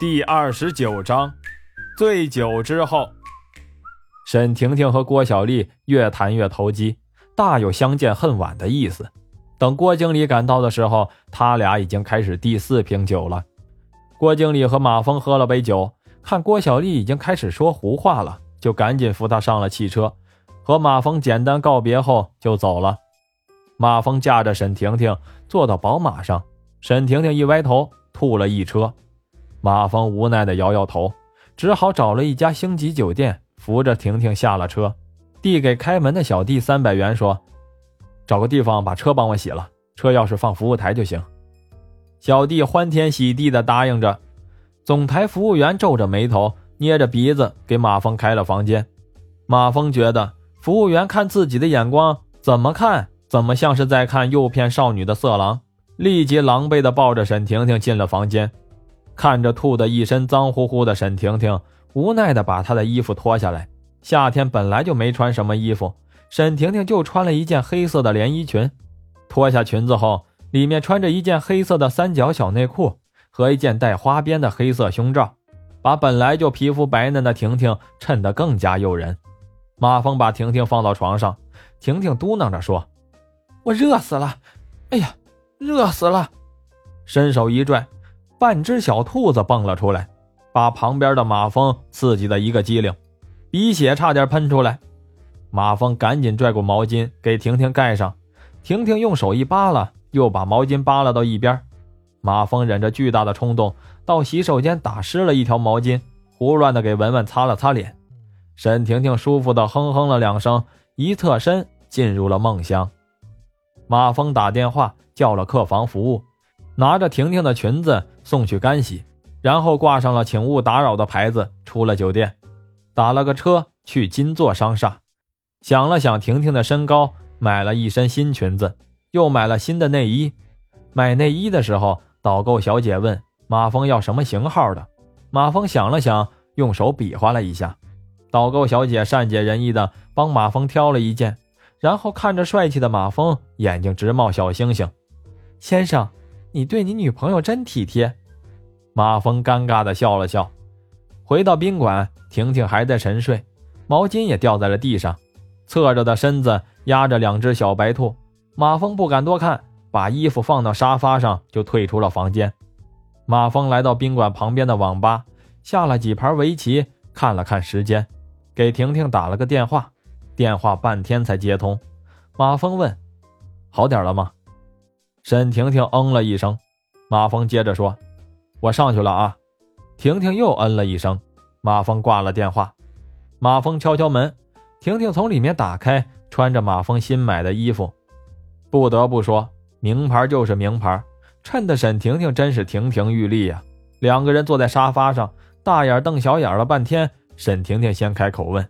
第二十九章，醉酒之后，沈婷婷和郭小丽越谈越投机，大有相见恨晚的意思。等郭经理赶到的时候，他俩已经开始第四瓶酒了。郭经理和马峰喝了杯酒，看郭小丽已经开始说胡话了，就赶紧扶她上了汽车，和马峰简单告别后就走了。马峰驾着沈婷婷坐到宝马上，沈婷婷一歪头吐了一车。马峰无奈地摇摇头，只好找了一家星级酒店，扶着婷婷下了车，递给开门的小弟三百元，说：“找个地方把车帮我洗了，车钥匙放服务台就行。”小弟欢天喜地地答应着。总台服务员皱着眉头，捏着鼻子给马峰开了房间。马峰觉得服务员看自己的眼光，怎么看怎么像是在看诱骗少女的色狼，立即狼狈地抱着沈婷婷进了房间。看着吐得一身脏乎乎的沈婷婷，无奈地把她的衣服脱下来。夏天本来就没穿什么衣服，沈婷婷就穿了一件黑色的连衣裙。脱下裙子后，里面穿着一件黑色的三角小内裤和一件带花边的黑色胸罩，把本来就皮肤白嫩的婷婷衬得更加诱人。马峰把婷婷放到床上，婷婷嘟囔着说：“我热死了，哎呀，热死了！”伸手一拽。半只小兔子蹦了出来，把旁边的马蜂刺激的一个机灵，鼻血差点喷出来。马蜂赶紧拽过毛巾给婷婷盖上，婷婷用手一扒拉，又把毛巾扒拉到一边。马蜂忍着巨大的冲动，到洗手间打湿了一条毛巾，胡乱的给文文擦了擦脸。沈婷婷舒服的哼哼了两声，一侧身进入了梦乡。马蜂打电话叫了客房服务。拿着婷婷的裙子送去干洗，然后挂上了“请勿打扰”的牌子，出了酒店，打了个车去金座商厦。想了想婷婷的身高，买了一身新裙子，又买了新的内衣。买内衣的时候，导购小姐问马峰要什么型号的。马峰想了想，用手比划了一下。导购小姐善解人意的帮马峰挑了一件，然后看着帅气的马峰，眼睛直冒小星星。先生。你对你女朋友真体贴，马峰尴尬的笑了笑。回到宾馆，婷婷还在沉睡，毛巾也掉在了地上，侧着的身子压着两只小白兔。马峰不敢多看，把衣服放到沙发上就退出了房间。马峰来到宾馆旁边的网吧，下了几盘围棋，看了看时间，给婷婷打了个电话，电话半天才接通。马峰问：“好点了吗？”沈婷婷嗯了一声，马峰接着说：“我上去了啊。”婷婷又嗯了一声，马峰挂了电话。马峰敲敲门，婷婷从里面打开，穿着马峰新买的衣服。不得不说，名牌就是名牌，衬得沈婷婷真是亭亭玉立呀。两个人坐在沙发上，大眼瞪小眼了半天。沈婷婷先开口问：“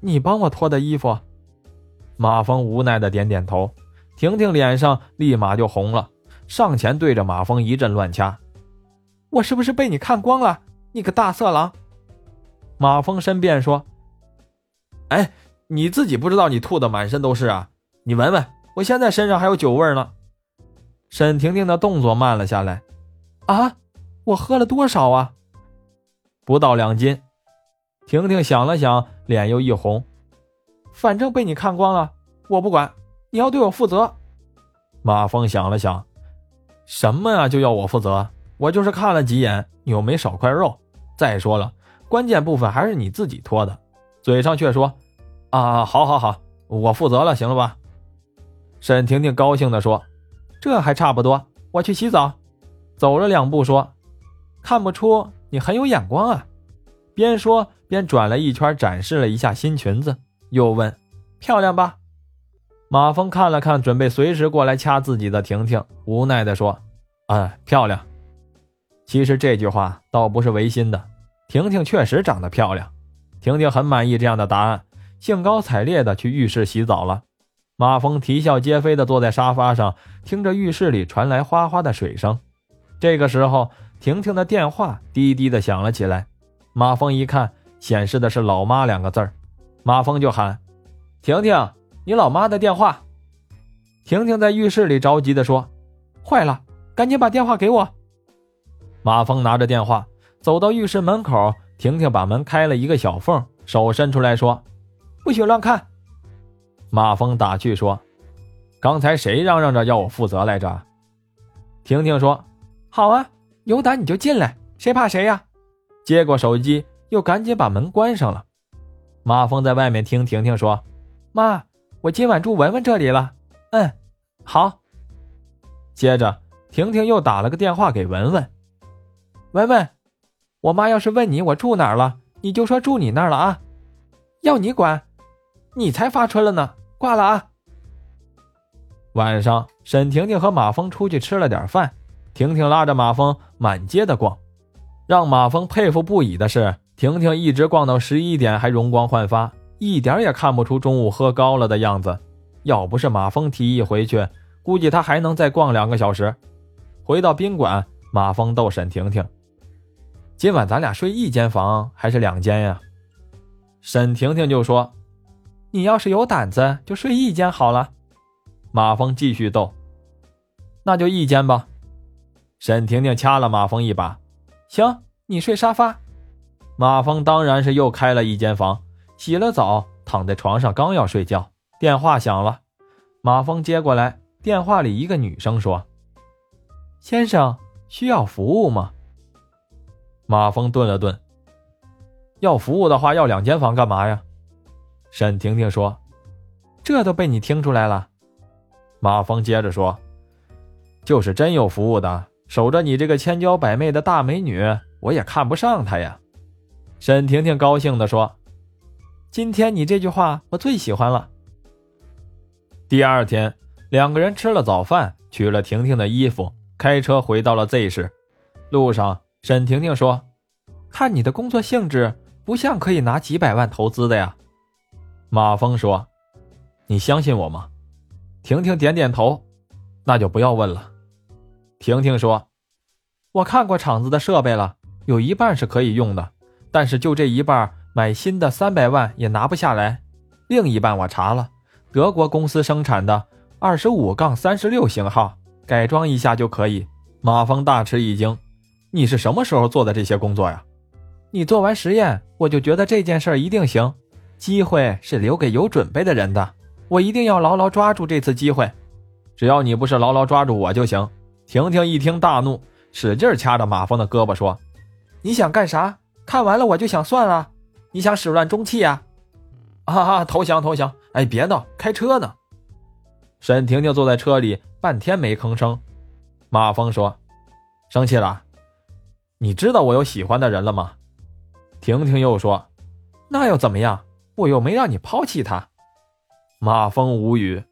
你帮我脱的衣服？”马峰无奈的点点头。婷婷脸上立马就红了，上前对着马峰一阵乱掐：“我是不是被你看光了？你个大色狼！”马峰申辩说：“哎，你自己不知道你吐的满身都是啊？你闻闻，我现在身上还有酒味呢。”沈婷婷的动作慢了下来：“啊，我喝了多少啊？不到两斤。”婷婷想了想，脸又一红：“反正被你看光了，我不管。”你要对我负责，马峰想了想，什么呀？就要我负责？我就是看了几眼，你又没少块肉。再说了，关键部分还是你自己脱的，嘴上却说：“啊，好好好，我负责了，行了吧？”沈婷婷高兴地说：“这还差不多，我去洗澡。”走了两步说：“看不出你很有眼光啊。”边说边转了一圈，展示了一下新裙子，又问：“漂亮吧？”马峰看了看准备随时过来掐自己的婷婷，无奈地说：“啊，漂亮。”其实这句话倒不是违心的，婷婷确实长得漂亮。婷婷很满意这样的答案，兴高采烈地去浴室洗澡了。马峰啼笑皆非地坐在沙发上，听着浴室里传来哗哗的水声。这个时候，婷婷的电话滴滴地响了起来。马峰一看，显示的是“老妈”两个字儿，马峰就喊：“婷婷。”你老妈的电话，婷婷在浴室里着急地说：“坏了，赶紧把电话给我。”马峰拿着电话走到浴室门口，婷婷把门开了一个小缝，手伸出来说：“不许乱看。”马峰打趣说：“刚才谁嚷嚷着要我负责来着？”婷婷说：“好啊，有胆你就进来，谁怕谁呀？”接过手机，又赶紧把门关上了。马峰在外面听婷婷说：“妈，我今晚住文文这里了。”“嗯，好。”接着，婷婷又打了个电话给文文：“文文，我妈要是问你我住哪儿了，你就说住你那儿了啊，要你管，你才发春了呢。挂了啊。”晚上，沈婷婷和马峰出去吃了点饭，婷婷拉着马峰满街的逛。让马峰佩服不已的是，婷婷一直逛到十一点还容光焕发，一点也看不出中午喝高了的样子。要不是马峰提议回去，估计他还能再逛两个小时。回到宾馆，马峰逗沈婷婷：“今晚咱俩睡一间房还是两间呀？”沈婷婷就说：“你要是有胆子，就睡一间好了。”马峰继续逗：“那就一间吧。”沈婷婷掐了马峰一把。行，你睡沙发。马峰当然是又开了一间房，洗了澡，躺在床上，刚要睡觉，电话响了。马峰接过来，电话里一个女生说：“先生，需要服务吗？”马峰顿了顿，要服务的话，要两间房干嘛呀？沈婷婷说：“这都被你听出来了。”马峰接着说：“就是真有服务的。”守着你这个千娇百媚的大美女，我也看不上她呀。”沈婷婷高兴地说，“今天你这句话我最喜欢了。”第二天，两个人吃了早饭，取了婷婷的衣服，开车回到了 Z 市。路上，沈婷婷说：“看你的工作性质，不像可以拿几百万投资的呀。”马峰说：“你相信我吗？”婷婷点点头，那就不要问了。婷婷说：“我看过厂子的设备了，有一半是可以用的，但是就这一半，买新的三百万也拿不下来。另一半我查了，德国公司生产的二十五杠三十六型号，改装一下就可以。”马峰大吃一惊：“你是什么时候做的这些工作呀？”你做完实验，我就觉得这件事一定行。机会是留给有准备的人的，我一定要牢牢抓住这次机会。只要你不是牢牢抓住我就行。婷婷一听大怒，使劲掐着马峰的胳膊说：“你想干啥？看完了我就想算了。你想始乱终弃呀？啊！投降投降！哎，别闹，开车呢。”沈婷婷坐在车里半天没吭声。马峰说：“生气了？你知道我有喜欢的人了吗？”婷婷又说：“那又怎么样？我又没让你抛弃他。”马峰无语。